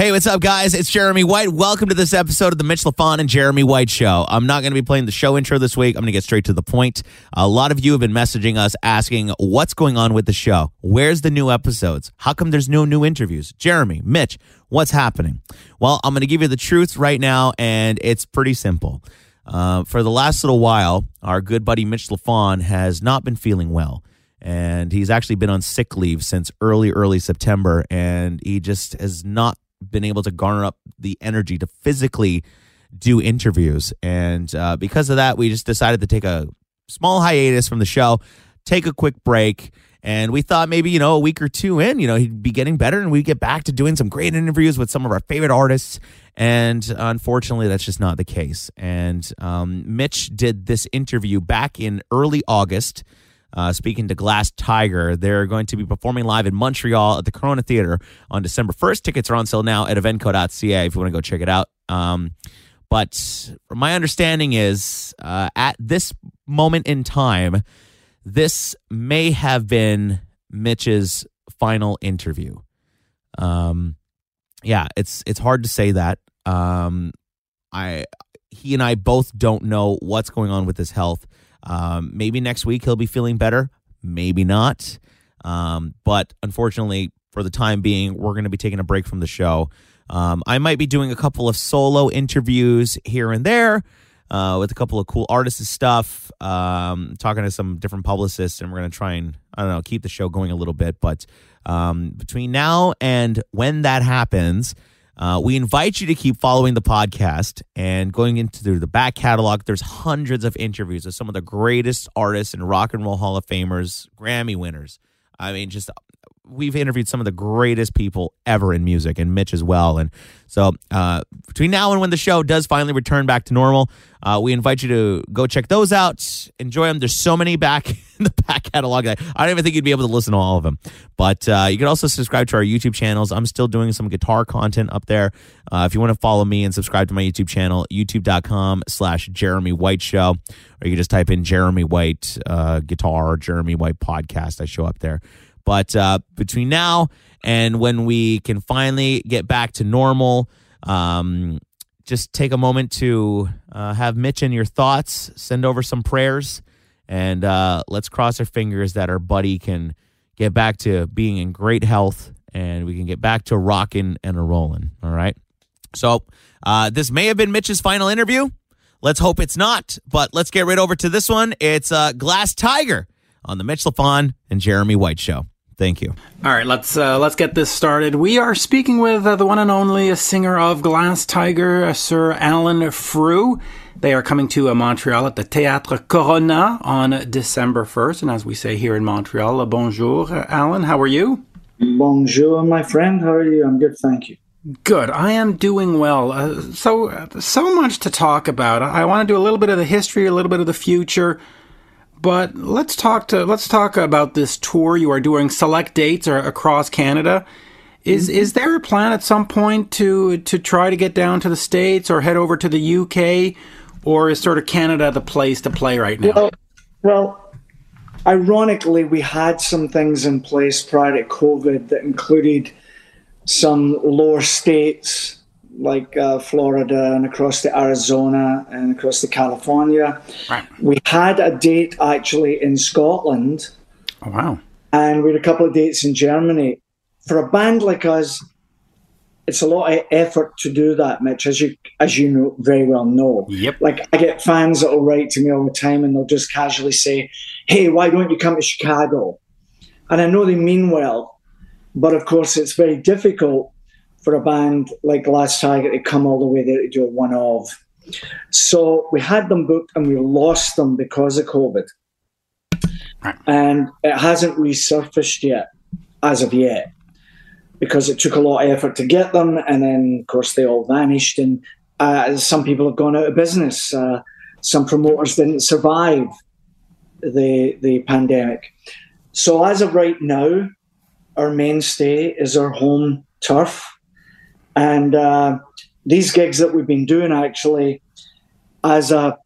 Hey, what's up, guys? It's Jeremy White. Welcome to this episode of the Mitch Lafon and Jeremy White Show. I'm not going to be playing the show intro this week. I'm going to get straight to the point. A lot of you have been messaging us asking what's going on with the show. Where's the new episodes? How come there's no new interviews? Jeremy, Mitch, what's happening? Well, I'm going to give you the truth right now, and it's pretty simple. Uh, for the last little while, our good buddy Mitch Lafon has not been feeling well and he's actually been on sick leave since early early september and he just has not been able to garner up the energy to physically do interviews. And uh, because of that, we just decided to take a small hiatus from the show, take a quick break. And we thought maybe, you know, a week or two in, you know, he'd be getting better and we'd get back to doing some great interviews with some of our favorite artists. And unfortunately, that's just not the case. And um, Mitch did this interview back in early August uh, speaking to Glass Tiger. They're going to be performing live in Montreal at the Corona Theater on December 1st. Tickets are on sale now at evenko.ca if you want to go check it out. Um, but my understanding is uh, at this moment in time, this may have been Mitch's final interview. Um, yeah, it's it's hard to say that. Um, I he and I both don't know what's going on with his health. Um, maybe next week he'll be feeling better. Maybe not. Um, but unfortunately, for the time being, we're going to be taking a break from the show. Um, I might be doing a couple of solo interviews here and there uh, with a couple of cool artists and stuff, um, talking to some different publicists, and we're going to try and, I don't know, keep the show going a little bit. But um, between now and when that happens, uh, we invite you to keep following the podcast and going into the back catalog. There's hundreds of interviews with some of the greatest artists and rock and roll Hall of Famers, Grammy winners. I mean, just we've interviewed some of the greatest people ever in music, and Mitch as well. And so, uh, between now and when the show does finally return back to normal, uh, we invite you to go check those out, enjoy them. There's so many back in the back catalog. I don't even think you'd be able to listen to all of them. But uh, you can also subscribe to our YouTube channels. I'm still doing some guitar content up there. Uh, if you want to follow me and subscribe to my YouTube channel, youtube.com slash Jeremy White Show, or you can just type in Jeremy White uh, guitar, Jeremy White podcast. I show up there. But uh, between now and when we can finally get back to normal, um, just take a moment to uh, have Mitch in your thoughts, send over some prayers, and uh, let's cross our fingers that our buddy can get back to being in great health and we can get back to rocking and a rolling. All right. So uh, this may have been Mitch's final interview. Let's hope it's not, but let's get right over to this one. It's uh, Glass Tiger on the Mitch Lafon and Jeremy White Show. Thank you. All right, let's uh, let's get this started. We are speaking with uh, the one and only singer of Glass Tiger, uh, Sir Alan Frew. They are coming to uh, Montreal at the Théâtre Corona on December 1st. And as we say here in Montreal, bonjour, uh, Alan. How are you? Bonjour, my friend. How are you? I'm good, thank you. Good. I am doing well. Uh, so, so much to talk about. I want to do a little bit of the history, a little bit of the future. But let's talk to let's talk about this tour you are doing. Select dates are across Canada. Is mm-hmm. is there a plan at some point to to try to get down to the states or head over to the UK, or is sort of Canada the place to play right now? Well, well ironically, we had some things in place prior to COVID that included some lower states like uh, Florida and across to Arizona and across to California. Right. We had a date actually in Scotland. Oh, wow. And we had a couple of dates in Germany. For a band like us, it's a lot of effort to do that, Mitch, as you as you know very well know. Yep. Like I get fans that will write to me all the time and they'll just casually say, Hey, why don't you come to Chicago? And I know they mean well, but of course it's very difficult for a band like Glass Tiger to come all the way there to do a one of. So we had them booked and we lost them because of COVID. And it hasn't resurfaced yet, as of yet, because it took a lot of effort to get them. And then, of course, they all vanished. And uh, some people have gone out of business. Uh, some promoters didn't survive the, the pandemic. So, as of right now, our mainstay is our home turf and uh, these gigs that we've been doing actually, as a,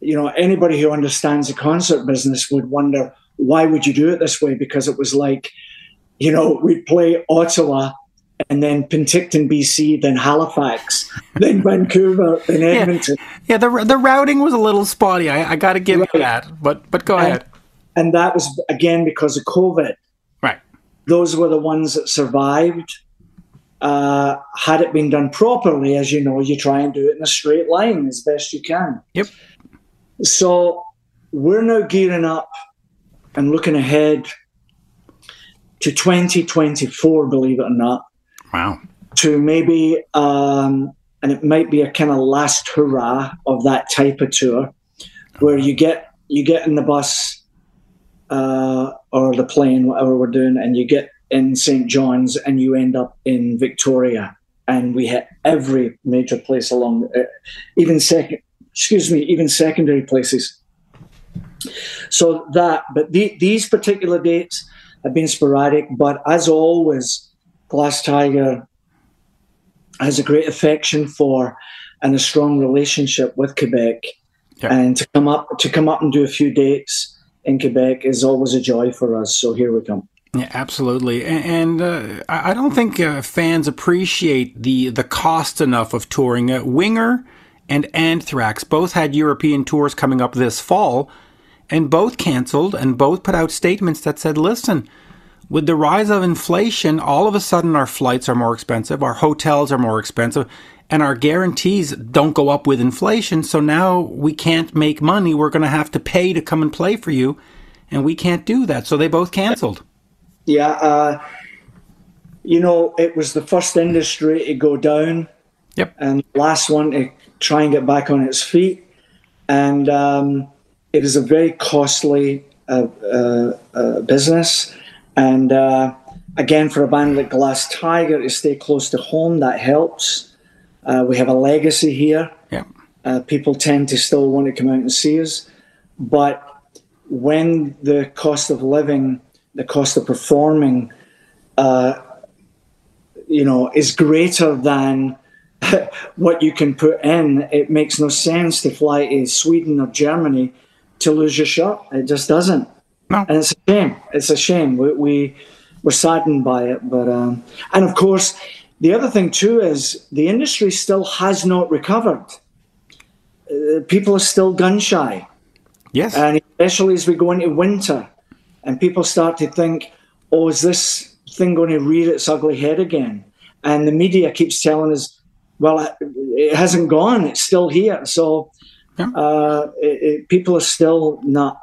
you know, anybody who understands the concert business would wonder why would you do it this way? Because it was like, you know, we'd play Ottawa and then Penticton, BC, then Halifax, then Vancouver, then Edmonton. Yeah, yeah the, the routing was a little spotty. I, I got to give right. you that, but but go and, ahead. And that was again because of COVID. Right. Those were the ones that survived. Uh, had it been done properly, as you know, you try and do it in a straight line as best you can. Yep. So we're now gearing up and looking ahead to 2024, believe it or not. Wow. To maybe, um, and it might be a kind of last hurrah of that type of tour, where you get you get in the bus uh, or the plane, whatever we're doing, and you get in St. John's and you end up in Victoria, and we hit every major place along, uh, even second, excuse me, even secondary places. So that, but the, these particular dates have been sporadic, but as always, Glass Tiger has a great affection for and a strong relationship with Quebec. Yeah. And to come up to come up and do a few dates in Quebec is always a joy for us. So here we come. Yeah, absolutely, and, and uh, I don't think uh, fans appreciate the the cost enough of touring. Uh, Winger and Anthrax both had European tours coming up this fall, and both canceled and both put out statements that said, "Listen, with the rise of inflation, all of a sudden our flights are more expensive, our hotels are more expensive, and our guarantees don't go up with inflation. So now we can't make money. We're going to have to pay to come and play for you, and we can't do that. So they both canceled. Yeah, uh, you know, it was the first industry to go down. Yep. And last one to try and get back on its feet. And um, it is a very costly uh, uh, uh business. And uh, again, for a band like Glass Tiger to stay close to home, that helps. Uh, we have a legacy here. Yeah. Uh, people tend to still want to come out and see us. But when the cost of living, the cost of performing, uh, you know, is greater than what you can put in, it makes no sense to fly to Sweden or Germany to lose your shot. It just doesn't. No. And it's a shame. It's a shame. We, we were saddened by it. But um, and of course, the other thing too is the industry still has not recovered. Uh, people are still gun shy. Yes. And especially as we go into winter, and people start to think, "Oh, is this thing going to rear its ugly head again?" And the media keeps telling us, "Well, it hasn't gone. It's still here." So. Yeah. Uh, it, it, people are still not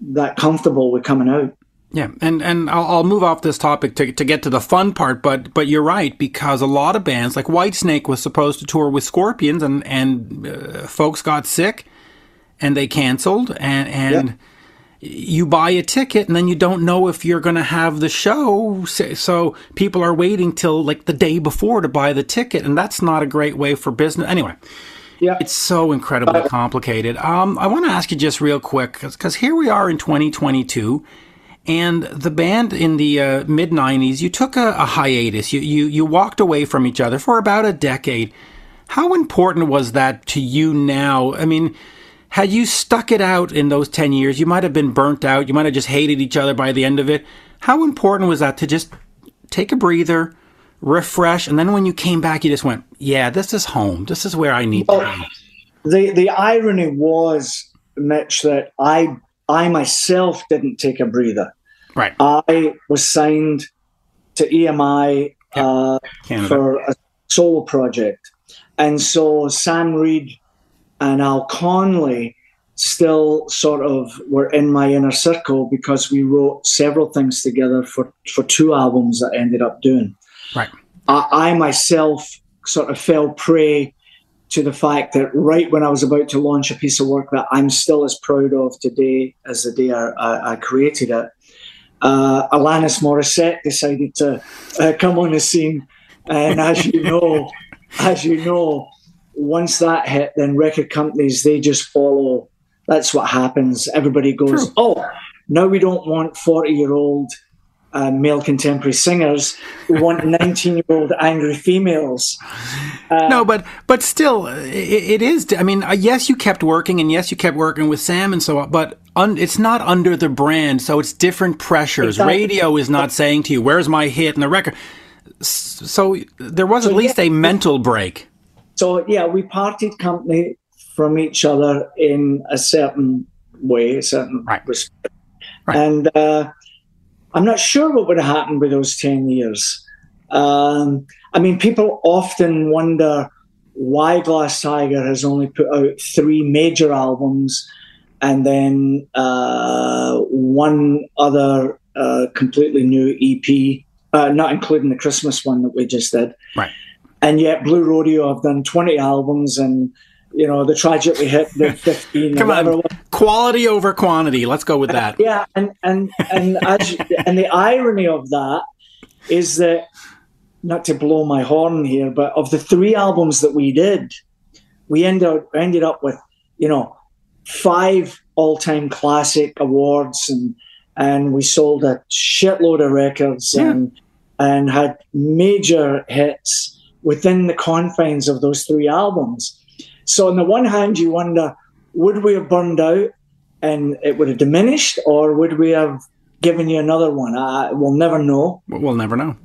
that comfortable with coming out. Yeah, and and I'll, I'll, move off this topic to, to get to the fun part, but but you're right because a lot of bands like Whitesnake was supposed to tour with Scorpions, and and uh, folks got sick, and they canceled, and and you buy a ticket, and then you don't know if you're going to have the show, so people are waiting till like the day before to buy the ticket, and that's not a great way for business. Anyway, yeah. It's so incredibly complicated. Um, I want to ask you just real quick, because here we are in 2022, and the band in the uh, mid 90s, you took a, a hiatus. You, you, you walked away from each other for about a decade. How important was that to you now? I mean, had you stuck it out in those 10 years, you might have been burnt out. You might have just hated each other by the end of it. How important was that to just take a breather, refresh, and then when you came back, you just went, "Yeah, this is home. This is where I need well, to be." The the irony was, Mitch, that I I myself didn't take a breather. Right. I was signed to EMI yep. uh, for a solo project, and so Sam Reid and Al Connelly still sort of were in my inner circle because we wrote several things together for, for two albums that I ended up doing. Right. I, I myself sort of fell prey to the fact that right when I was about to launch a piece of work that I'm still as proud of today as the day I, I, I created it, uh, Alanis Morissette decided to uh, come on the scene. And as you know, as you know, once that hit, then record companies they just follow. That's what happens. Everybody goes, True. "Oh, now we don't want forty-year-old uh, male contemporary singers We want 19 year old angry females. Uh, no, but but still, it, it is. I mean, uh, yes, you kept working, and yes, you kept working with Sam and so on. But un, it's not under the brand, so it's different pressures. Exactly. Radio is not saying to you, "Where's my hit?" and the record. so there was so, at least yeah, a mental break. So yeah, we parted company from each other in a certain way, a certain right. respect. Right. And uh, I'm not sure what would have happened with those 10 years. Um, I mean, people often wonder why Glass Tiger has only put out three major albums and then uh, one other uh, completely new EP, uh, not including the Christmas one that we just did. Right. And yet, Blue Rodeo have done 20 albums and you know, the Tragically Hip the 15. Come on, quality over quantity. Let's go with that. Yeah, and and and as, and the irony of that is that not to blow my horn here, but of the three albums that we did, we ended up, ended up with you know five all-time classic awards and and we sold a shitload of records yeah. and and had major hits within the confines of those three albums so on the one hand, you wonder, would we have burned out and it would have diminished, or would we have given you another one? I, we'll never know. We'll never know.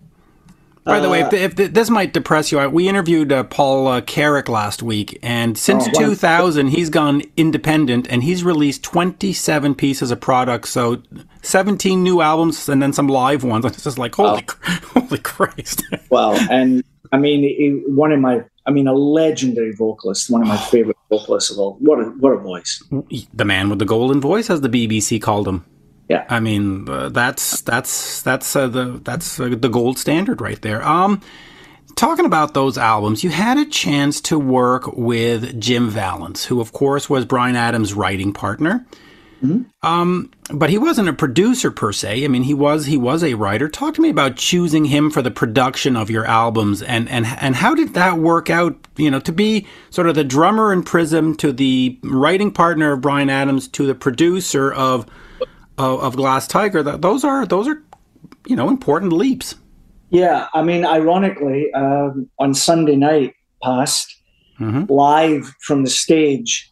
By the uh, way, if, if, this might depress you, we interviewed uh, Paul uh, Carrack last week, and since oh, 2000, he's gone independent, and he's released 27 pieces of product. so 17 new albums, and then some live ones. It's just like holy, holy Christ! well, and I mean, he, one of my I mean, a legendary vocalist, one of my favorite vocalists of all. What a what a voice! The man with the golden voice, as the BBC called him. Yeah, I mean, uh, that's that's that's uh, the that's uh, the gold standard right there. Um, talking about those albums, you had a chance to work with Jim Vallance, who of course was Bryan Adams' writing partner. Mm-hmm. Um, but he wasn't a producer per se. I mean, he was he was a writer. Talk to me about choosing him for the production of your albums, and and and how did that work out? You know, to be sort of the drummer in Prism, to the writing partner of Bryan Adams, to the producer of of, of Glass Tiger. That those are those are you know important leaps. Yeah, I mean, ironically, um, on Sunday night past, mm-hmm. live from the stage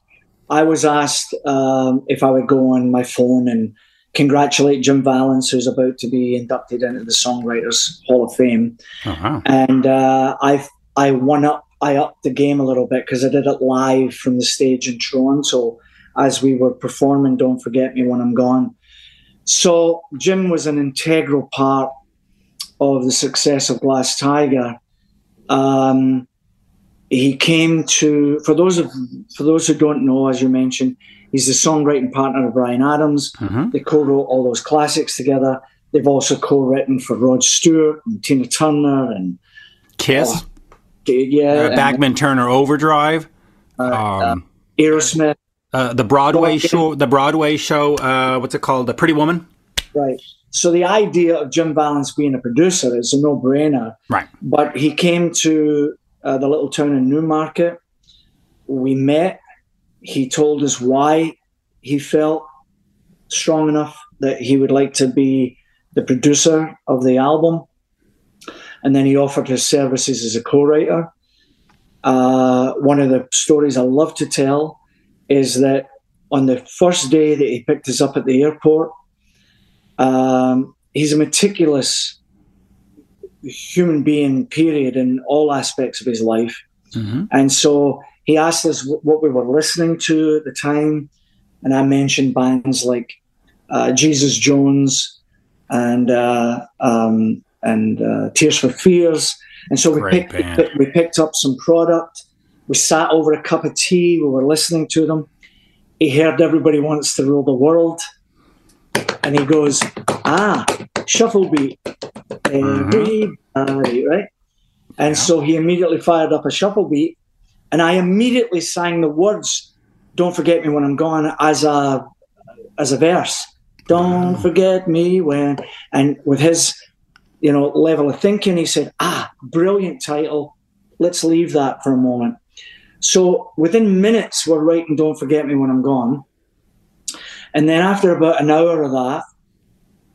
I was asked um, if I would go on my phone and congratulate Jim Vallance, who's about to be inducted into the Songwriters Hall of Fame. Uh-huh. And uh, I I won up, I upped the game a little bit because I did it live from the stage in Toronto as we were performing Don't Forget Me When I'm Gone. So Jim was an integral part of the success of Glass Tiger. Um, he came to for those of for those who don't know, as you mentioned, he's the songwriting partner of Bryan Adams. Mm-hmm. They co-wrote all those classics together. They've also co-written for Rod Stewart and Tina Turner and Kiss. Uh, yeah, uh, Turner Overdrive. Uh, um, Aerosmith. Uh, the Broadway show. The Broadway show. Uh, what's it called? The Pretty Woman. Right. So the idea of Jim Vallance being a producer is a no-brainer. Right. But he came to uh, the little town in Newmarket. We met. He told us why he felt strong enough that he would like to be the producer of the album. And then he offered his services as a co writer. Uh, one of the stories I love to tell is that on the first day that he picked us up at the airport, um, he's a meticulous human being, period, in all aspects of his life. Mm-hmm. And so he asked us what we were listening to at the time. And I mentioned bands like uh, Jesus Jones and uh, um, and uh, Tears for Fears. And so we picked, we picked up some product. We sat over a cup of tea. We were listening to them. He heard Everybody Wants to Rule the World. And he goes, Ah, shuffle beat everybody, mm-hmm. right? And yeah. so he immediately fired up a shuffle beat, and I immediately sang the words "Don't forget me when I'm gone" as a as a verse. Don't forget me when, and with his, you know, level of thinking, he said, "Ah, brilliant title. Let's leave that for a moment." So within minutes, we're writing "Don't forget me when I'm gone," and then after about an hour of that,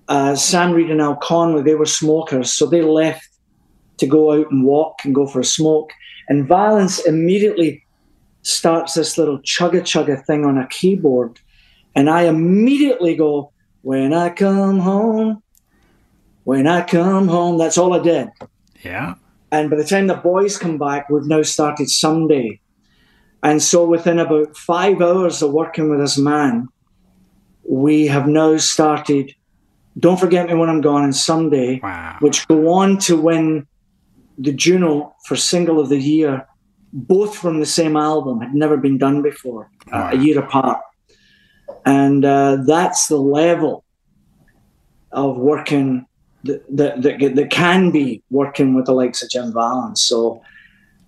uh, Sam Reid and Al Connelly, they were smokers, so they left to go out and walk and go for a smoke. And Vallance immediately starts this little chugga chugga thing on a keyboard. And I immediately go, When I come home, when I come home, that's all I did. Yeah. And by the time the boys come back, we've now started Sunday. And so within about five hours of working with this man, we have now started Don't Forget Me When I'm Gone and Sunday, Wow. which go on to win the Juno for Single of the Year, both from the same album, had never been done before, uh, a year apart. And uh, that's the level of working that, that, that, that can be working with the likes of Jim Vallance. So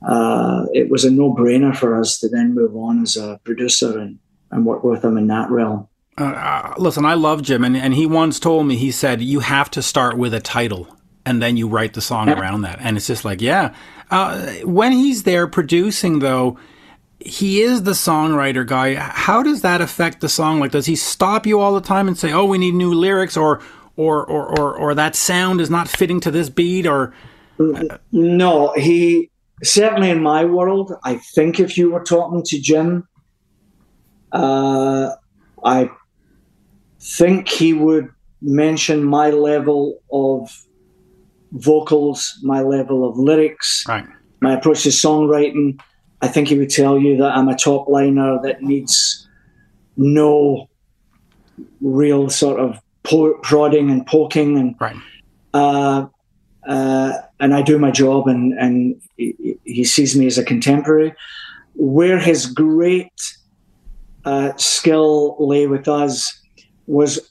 uh, it was a no brainer for us to then move on as a producer and, and work with him in that realm. Uh, uh, listen, I love Jim, and, and he once told me, he said, you have to start with a title and then you write the song around that. And it's just like, yeah. Uh, when he's there producing, though, he is the songwriter guy. How does that affect the song? Like, does he stop you all the time and say, "Oh, we need new lyrics," or, or, or, or, or that sound is not fitting to this beat, or No, he certainly in my world. I think if you were talking to Jim, uh, I think he would mention my level of vocals, my level of lyrics, right? my approach to songwriting. I think he would tell you that I'm a top liner that needs no real sort of po- prodding and poking and Right. uh, uh, and I do my job, and and he, he sees me as a contemporary. Where his great uh, skill lay with us was,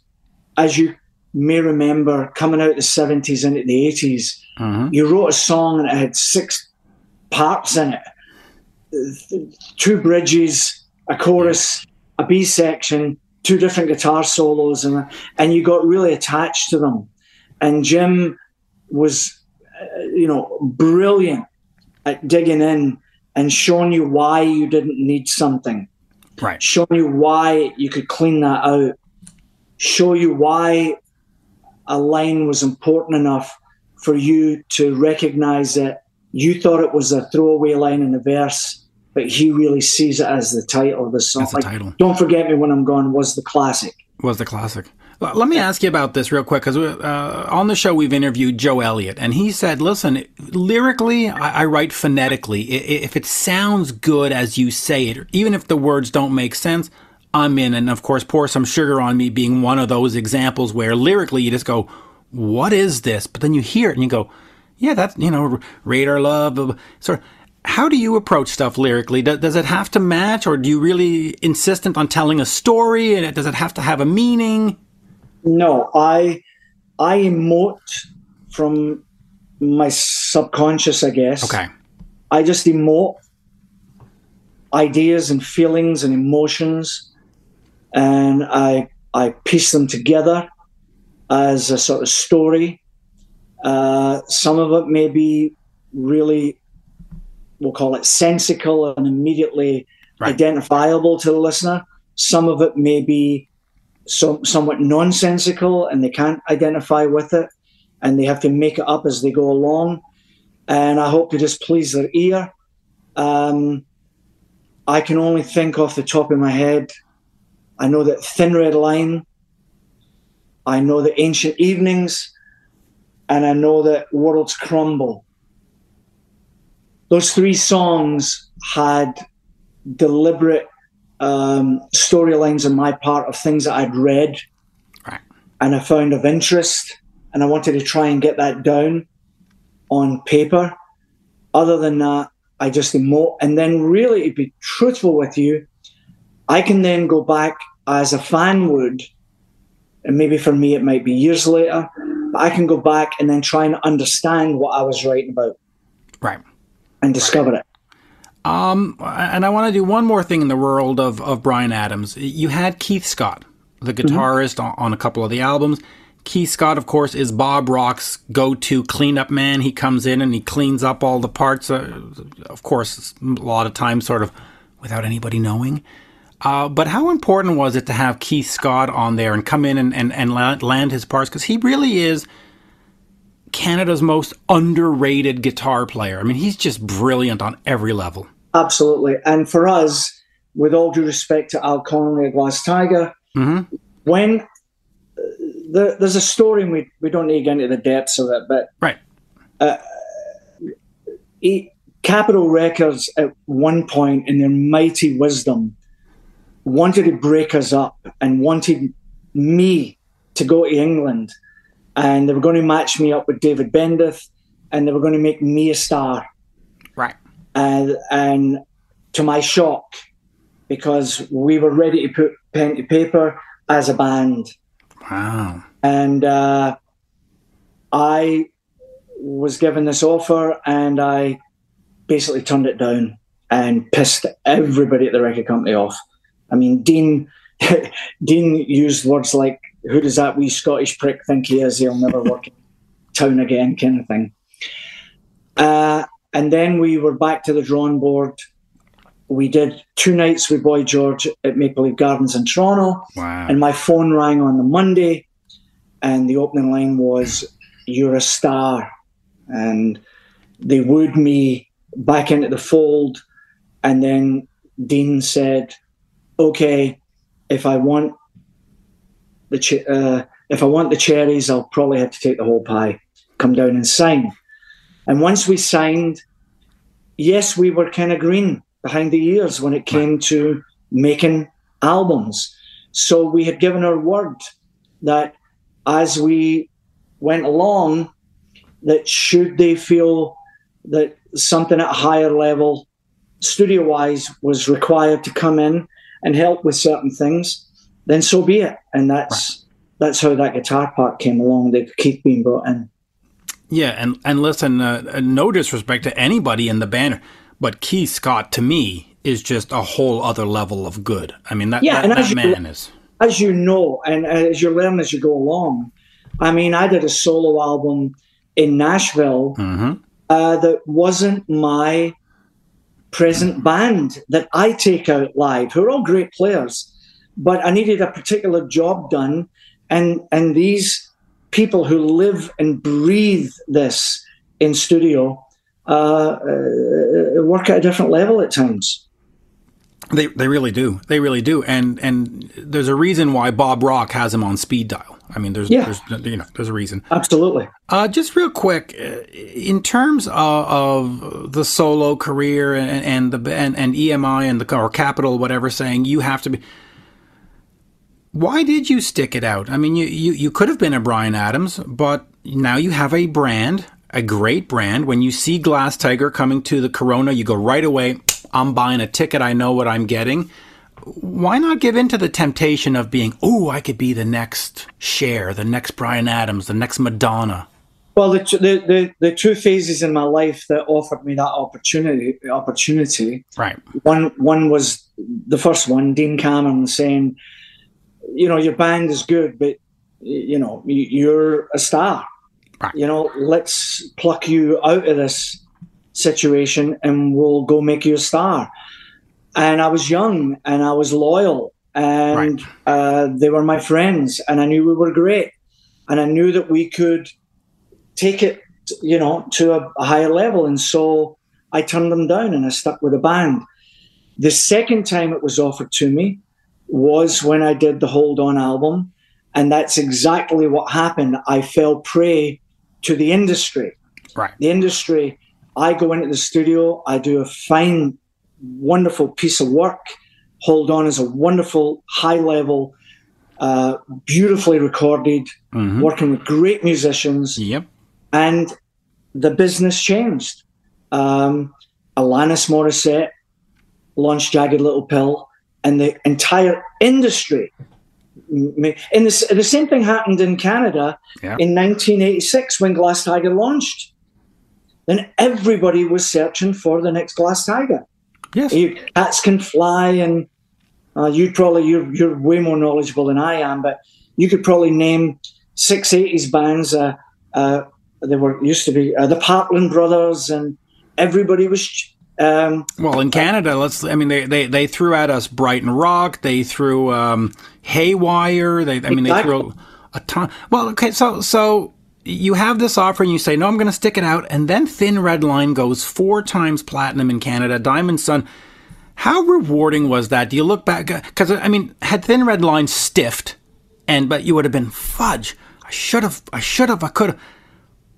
as you may remember, coming out the seventies into the eighties. Mhm. You wrote a song and it had six parts in it: two bridges, a chorus, a B section, two different guitar solos, and and you got really attached to them. And Jim was, uh, you know, brilliant at digging in and showing you why you didn't need something, Right. showing you why you could clean that out, show you why a line was important enough for you to recognize that you thought it was a throwaway line in the verse, but he really sees it as the title of the song. As the title. Don't forget me when I'm gone was the classic. was the classic. Let me ask you about this real quick because uh, on the show we've interviewed Joe Elliott, and he said, "Listen, lyrically, I, I write phonetically. I- if it sounds good as you say it, even if the words don't make sense, I'm in." And of course, pour some sugar on me being one of those examples where lyrically you just go, "What is this?" But then you hear it and you go, "Yeah, that's you know, radar love." blah, blah." Sort of. How do you approach stuff lyrically? Does, does it have to match, or do you really insistent on telling a story? And does it have to have a meaning? No, I I emote from my subconscious, I guess. Okay. I just emote ideas and feelings and emotions, and I I piece them together as a sort of story. Uh, some of it may be really, we'll call it sensical and immediately Right. identifiable to the listener. Some of it may be some, somewhat nonsensical and they can't identify with it and they have to make it up as they go along. And I hope to just please their ear. Um, I can only think off the top of my head. I know that Thin Red Line, I know the Ancient Evenings, and I know that Worlds Crumble. Those three songs had deliberate um, storylines on my part of things that I'd read Right. and I found of interest, and I wanted to try and get that down on paper. Other than that, I just emote. And then, really, to be truthful with you, I can then go back as a fan would, and maybe for me it might be years later, but I can go back and then try and understand what I was writing about Right. and discover it. Um, and I want to do one more thing in the world of, of Bryan Adams. You had Keith Scott, the guitarist on, on a couple of the albums. Keith Scott, of course, is Bob Rock's go-to cleanup man. He comes in and he cleans up all the parts. Uh, of course, a lot of times, sort of without anybody knowing. Uh, but how important was it to have Keith Scott on there and come in and, and, and land his parts? Because he really is Canada's most underrated guitar player. I mean, he's just brilliant on every level. Absolutely. And for us, with all due respect to Al Connelly, a Glass Tiger, hmm when uh, there, there's a story, and we, we don't need to get into the depths of it, but Right. he, Capitol Records at one point, in their mighty wisdom, wanted to break us up and wanted me to go to England, and they were going to match me up with David Bendeth, and they were going to make me a star. Right. And and to my shock, because we were ready to put pen to paper as a band. Wow. And uh, I was given this offer and I basically turned it down and pissed everybody at the record company off. I mean, Dean Dean used words like, Who does that wee Scottish prick think he is? He'll never work in town again, kind of thing. Uh, and then we were back to the drawing board. We did two nights with Boy George at Maple Leaf Gardens in Toronto. Wow. And my phone rang on the Monday, and the opening line was, You're a star. And they wooed me back into the fold. And then Dean said, Okay, if I want the ch- uh, if I want the cherries, I'll probably have to take the whole pie. Come down and sign. And once we signed, yes, we were kind of green behind the ears when it came to making albums. So we had given our word that as we went along, that should they feel that something at a higher level, studio wise, was required to come in and help with certain things, then so be it. And that's that's how that guitar part came along. That Keith being brought in. Yeah, and and listen, uh, no disrespect to anybody in the band, but Keith Scott to me is just a whole other level of good. I mean, that, Yeah, that, and that as you- man is. as you know, and as you learn as you go along, I mean, I did a solo album in Nashville hmm uh, that wasn't my present band that I take out live, who are all great players, but I needed a particular job done, and and these people who live and breathe this in studio uh, uh, work at a different level at times. They they really do. They really do. And and there's a reason why Bob Rock has him on speed dial. I mean, there's Yeah. there's you know there's a reason. Absolutely. Uh, just real quick, uh, in terms of, of the solo career and, and the and, and EMI and the or Capitol, whatever, saying you have to be. Why did you stick it out? I mean, you, you, you could have been a Bryan Adams, but now you have a brand, a great brand. When you see Glass Tiger coming to the Corona, you go right away. I'm buying a ticket. I know what I'm getting. Why not give in to the temptation of being, oh, I could be the next Cher, the next Bryan Adams, the next Madonna? Well, the, the the the two phases in my life that offered me that opportunity opportunity Right. one one was the first one, Dean Cameron saying, you know, your band is good, but you know, you're a star. Right. You know, let's pluck you out of this situation and we'll go make you a star. And I was young and I was loyal and uh, they were my friends and I knew we were great and I knew that we could take it, you know, to a, a higher level. And so I turned them down and I stuck with the band. The second time it was offered to me was when I did the Hold On album. And that's exactly what happened. I fell prey to the industry. Right. The industry, I go into the studio, I do a fine, wonderful piece of work. Hold On is a wonderful, high level, uh, beautifully recorded, Mhm. working with great musicians Yep. and the business changed. Um, Alanis Morissette launched Jagged Little Pill, and the entire industry. And this, the same thing happened in Canada in 1986 when Glass Tiger launched. Then everybody was searching for the next Glass Tiger. Yes. You, cats can fly, and uh, you probably you're you're way more knowledgeable than I am, but you could probably name six eighties bands. Uh, uh, there were used to be uh, the Partland Brothers, and everybody was. Um, Well, in Canada, let's. I mean, they, they, they threw at us Brighton Rock. They threw um, Haywire. They, I mean, they threw a ton. Well, okay, so so you have this offer, and you say, "No, I'm going to stick it out," and then Thin Red Line goes four times platinum in Canada. Diamond Sun. How rewarding was that? Do you look back? Because I mean, had Thin Red Line stiffed, and but you would have been fudge. I should have. I should have. I could have.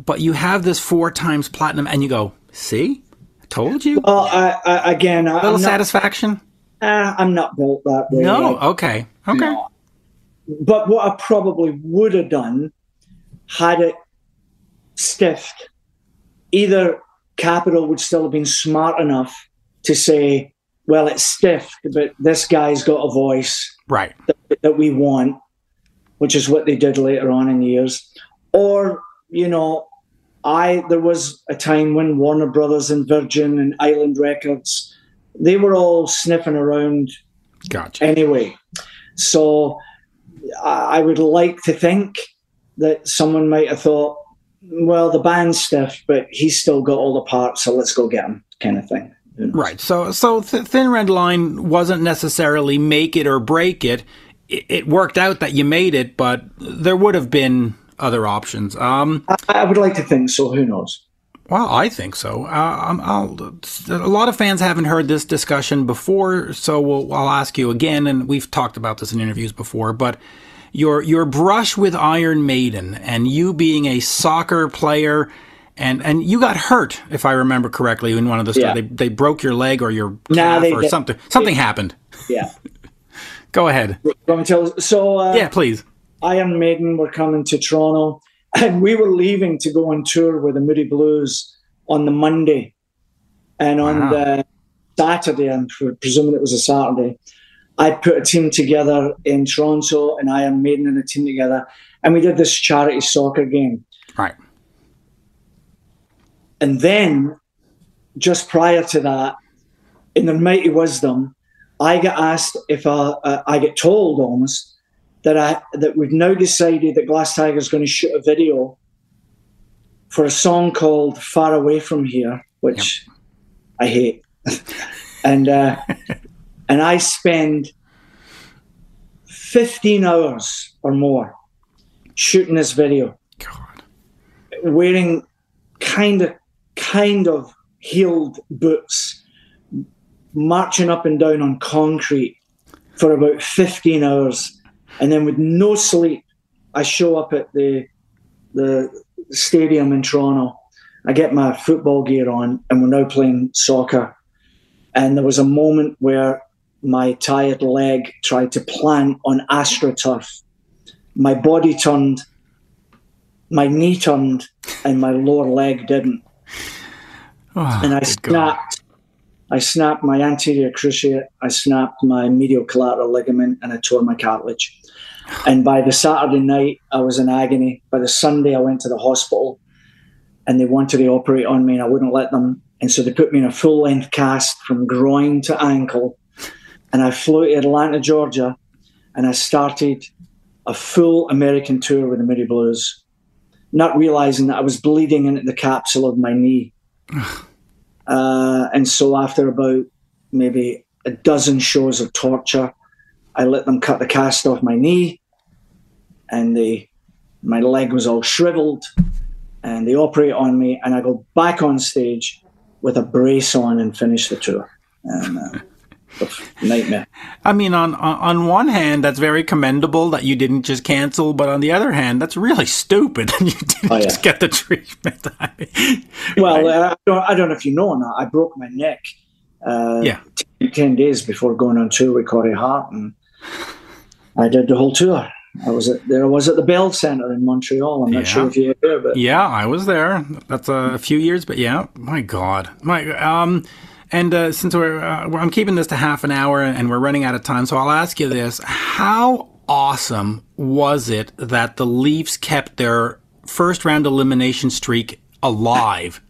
But you have this four times platinum, and you go, see. I told you. Well, I, I, again, a little I'm satisfaction. Not, uh, I'm not built that way. No, okay, okay. No. But what I probably would have done had it stiffed, either Capitol would still have been smart enough to say, well, it's stiff, but this guy's got a voice right that, that we want, which is what they did later on in years. Or, you know, I there was a time when Warner Brothers and Virgin and Island Records, they were all sniffing around gotcha. anyway. So I would like to think that someone might have thought, well, the band stuff, but he's still got all the parts, so let's go get him, kind of thing. Right. So, so th- Thin Red Line wasn't necessarily make it or break it. it. It worked out that you made it, but there would have been other options. Um, I, I would like to think so. Who knows? Well, I think so. Uh, a lot of fans haven't heard this discussion before, so we'll, I'll ask you again. And we've talked about this in interviews before, but your your brush with Iron Maiden and you being a soccer player and and you got hurt if I remember correctly in one of the yeah. they they broke your leg or your calf nah, or something something they, happened. Yeah. Go ahead. So uh, yeah, please. Iron Maiden were coming to Toronto, and we were leaving to go on tour with the Moody Blues on the Monday, and on wow. the Saturday, I'm presuming it was a Saturday. I put a team together in Toronto, and Iron Maiden and a team together, and we did this charity soccer game. Right. And then, just prior to that, in their mighty wisdom, I get asked if I, uh, I get told almost that I that we've now decided that Glass Tiger is going to shoot a video for a song called "Far Away from Here," which yep. I hate, and uh, and I spend fifteen hours or more shooting this video, God. wearing kind of kind of heeled boots, marching up and down on concrete for about 15 hours. And then with no sleep, I show up at the the stadium in Toronto. I get my football gear on, and we're now playing soccer. And there was a moment where my tired leg tried to plant on AstroTurf. My body turned, my knee turned, and my lower leg didn't. Oh, and I snapped. God. I snapped my anterior cruciate, I snapped my medial collateral ligament, and I tore my cartilage. And by the Saturday night, I was in agony. By the Sunday, I went to the hospital, and they wanted to operate on me, and I wouldn't let them. And so they put me in a full length cast from groin to ankle, and I flew to Atlanta, Georgia, and I started a full American tour with the Moody Blues, not realizing that I was bleeding into the capsule of my knee uh, and so after about maybe a dozen shows of torture, I let them cut the cast off my knee, and they, my leg was all shriveled, and they operate on me, and I go back on stage with a brace on and finish the tour. And, uh, nightmare. I mean, on on one hand, that's very commendable that you didn't just cancel, but on the other hand, that's really stupid that you didn't oh, yeah. just get the treatment. well, uh, I, don't, I don't know if you know or not. I broke my neck. Uh, yeah, t- ten days before going on tour with Corey Hart, and I did the whole tour. I was at there. I was at the Bell Center in Montreal. I'm not yeah. sure if you were there, but yeah, I was there. That's a few years, but yeah, my God, my um. And uh, since we're, uh, I'm keeping this to half an hour and we're running out of time, so I'll ask you this: How awesome was it that the Leafs kept their first round elimination streak alive?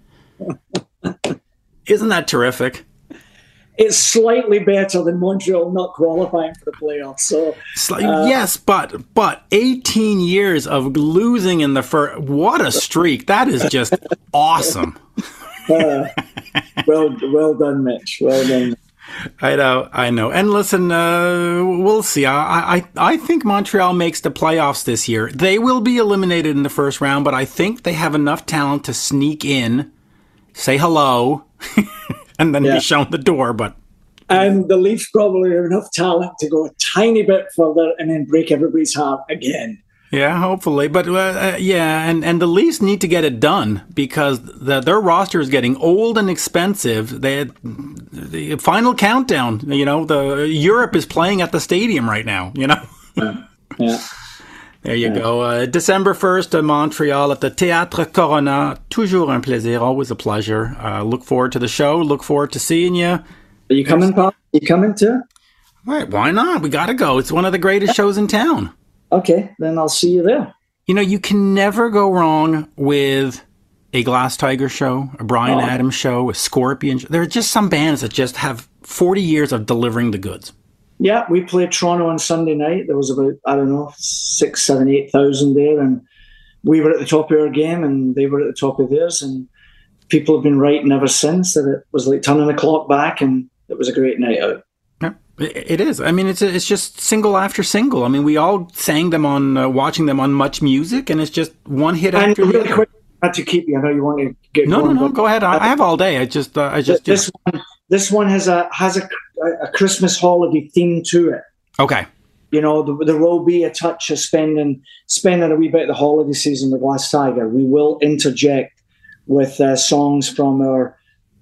Isn't that terrific? It's slightly better than Montreal not qualifying for the playoffs. So uh, yes, but but 18 years of losing in the first. What a streak! That is just awesome. Uh, well, well done, Mitch. Well done. I know, I know. And listen, uh, we'll see. I, I, I think Montreal makes the playoffs this year. They will be eliminated in the first round, but I think they have enough talent to sneak in, say hello, and then yeah. be shown the door. But and the Leafs probably have enough talent to go a tiny bit further and then break everybody's heart again. Yeah, hopefully, but uh, uh, yeah, and and the Leafs need to get it done because the, their roster is getting old and expensive. They had the final countdown. You know, the Europe is playing at the stadium right now. You know. Yeah. yeah. There you yeah. go. Uh, December 1st in Montreal at the Théâtre Corona. Toujours un plaisir, always a pleasure. Uh, look forward to the show. Look forward to seeing you. Are you coming, Paul? Are you coming too? Right, why not? We got to go. It's one of the greatest shows in town. Okay, then I'll see you there. You know, you can never go wrong with a Glass Tiger show, a Bryan oh. Adams show, a Scorpion. Show. There are just some bands that just have 40 years of delivering the goods. Yeah, we played Toronto on Sunday night. There was about, I don't know, six, seven, eight thousand there. And we were at the top of our game and they were at the top of theirs. And people have been writing ever since that it was like turning the clock back and it was a great night out. It is. I mean, it's it's just single after single. I mean, we all sang them on uh, watching them on Much Music, and it's just one hit and after really quick, not to keep you. I know you want to get no, going, no, no. Go ahead. I, I, have all day. I just, uh, I just this one. This one has a has a, a Christmas holiday theme to it. Okay. You know, there, there will be a touch of spending spending a wee bit of the holiday season with Glass Tiger. We will interject with uh, songs from our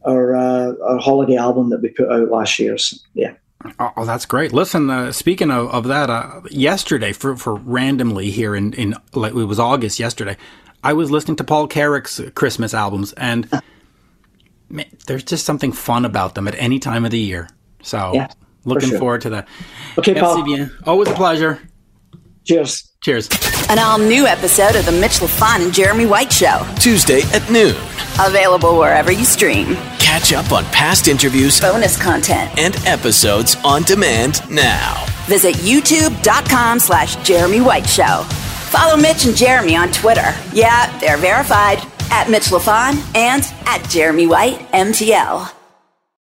our, uh, our holiday album that we put out last year. So, yeah. Oh, that's great. Listen, uh, speaking of, of that, uh, yesterday, for, for randomly here in, in, like, it was August yesterday, I was listening to Paul Carrack's Christmas albums, and man, there's just something fun about them at any time of the year. So, yeah, looking sure. forward to that. Okay, Paul. Always a pleasure. Cheers. Cheers. An all new episode of The Mitch Lafon and Jeremy White Show. Tuesday at noon. Available wherever you stream. Catch up on past interviews, bonus content, and episodes on demand now. Visit youtube.com slash Jeremy White Show. Follow Mitch and Jeremy on Twitter. Yeah, they're verified at Mitch Lafon and at Jeremy White MTL.